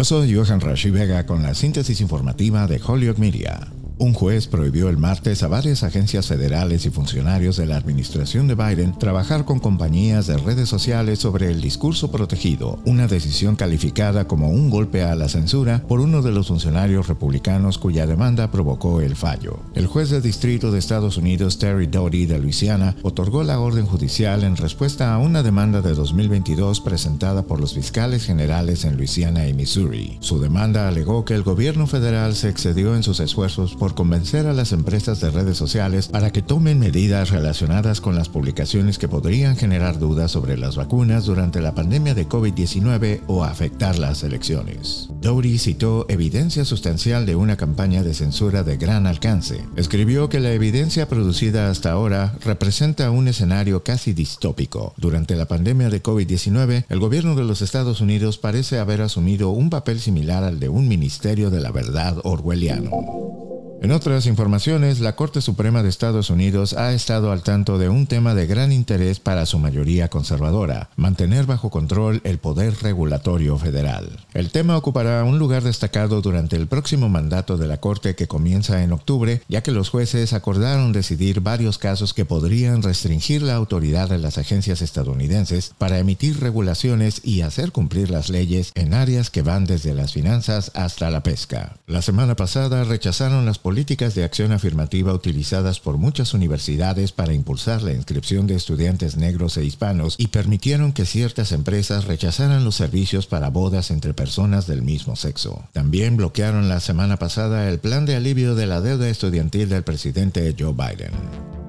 Yo soy Johan Rashi Vega con la síntesis informativa de Holyoke Media. Un juez prohibió el martes a varias agencias federales y funcionarios de la administración de Biden trabajar con compañías de redes sociales sobre el discurso protegido, una decisión calificada como un golpe a la censura por uno de los funcionarios republicanos cuya demanda provocó el fallo. El juez del Distrito de Estados Unidos, Terry Doughty de Luisiana, otorgó la orden judicial en respuesta a una demanda de 2022 presentada por los fiscales generales en Luisiana y Missouri. Su demanda alegó que el gobierno federal se excedió en sus esfuerzos convencer a las empresas de redes sociales para que tomen medidas relacionadas con las publicaciones que podrían generar dudas sobre las vacunas durante la pandemia de COVID-19 o afectar las elecciones. Dory citó evidencia sustancial de una campaña de censura de gran alcance. Escribió que la evidencia producida hasta ahora representa un escenario casi distópico. Durante la pandemia de COVID-19, el gobierno de los Estados Unidos parece haber asumido un papel similar al de un ministerio de la verdad orwelliano. En otras informaciones, la Corte Suprema de Estados Unidos ha estado al tanto de un tema de gran interés para su mayoría conservadora, mantener bajo control el poder regulatorio federal. El tema ocupará un lugar destacado durante el próximo mandato de la Corte que comienza en octubre, ya que los jueces acordaron decidir varios casos que podrían restringir la autoridad de las agencias estadounidenses para emitir regulaciones y hacer cumplir las leyes en áreas que van desde las finanzas hasta la pesca. La semana pasada rechazaron las políticas de acción afirmativa utilizadas por muchas universidades para impulsar la inscripción de estudiantes negros e hispanos y permitieron que ciertas empresas rechazaran los servicios para bodas entre personas del mismo sexo. También bloquearon la semana pasada el plan de alivio de la deuda estudiantil del presidente Joe Biden.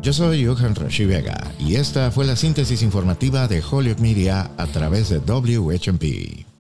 Yo soy Johan Rashi Vega y esta fue la síntesis informativa de Hollywood Media a través de WHMP.